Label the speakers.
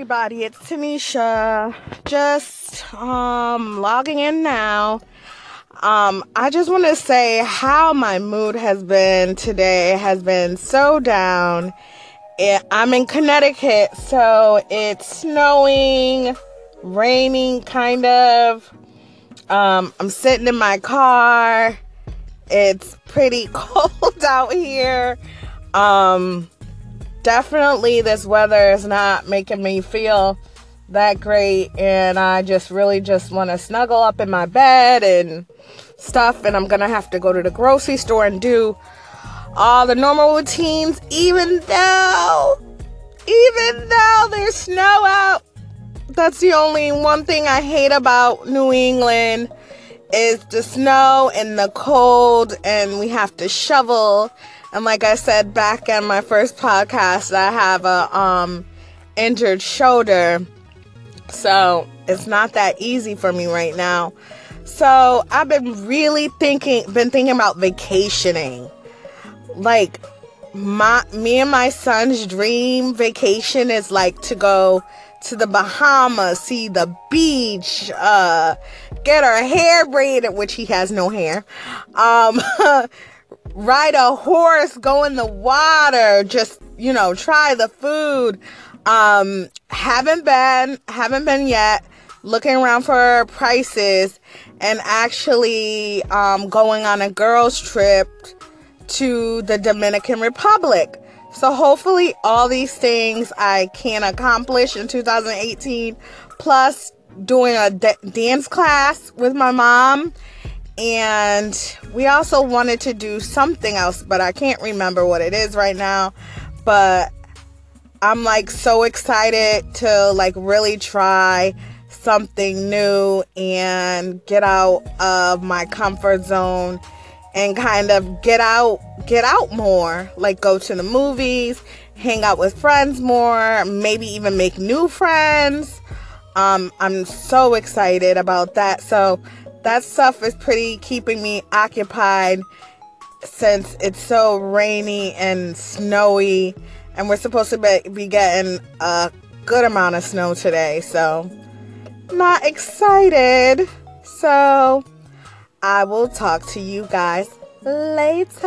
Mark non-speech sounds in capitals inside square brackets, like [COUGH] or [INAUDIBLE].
Speaker 1: everybody, it's Tanisha. Just um logging in now. Um, I just want to say how my mood has been today has been so down. It, I'm in Connecticut, so it's snowing, raining kind of. Um, I'm sitting in my car. It's pretty [LAUGHS] cold out here. Um, definitely this weather is not making me feel that great and I just really just want to snuggle up in my bed and stuff and I'm going to have to go to the grocery store and do all the normal routines even though even though there's snow out. That's the only one thing I hate about New England is the snow and the cold and we have to shovel and like I said back in my first podcast, I have a um injured shoulder. So it's not that easy for me right now. So I've been really thinking been thinking about vacationing. Like my me and my son's dream vacation is like to go to the Bahamas, see the beach, uh, get our hair braided, which he has no hair, um, [LAUGHS] ride a horse, go in the water, just, you know, try the food. Um, haven't been, haven't been yet. Looking around for prices and actually um, going on a girls' trip to the Dominican Republic. So hopefully all these things I can accomplish in 2018 plus doing a dance class with my mom and we also wanted to do something else, but I can't remember what it is right now. But I'm like so excited to like really try something new and get out of my comfort zone and kind of get out get out more. Like go to the movies hang out with friends more maybe even make new friends. Um, i'm so excited about that. So that stuff is pretty keeping me occupied since it's so rainy and snowy and we're supposed to be getting a good amount of snow today so not excited. So i will talk to you guys later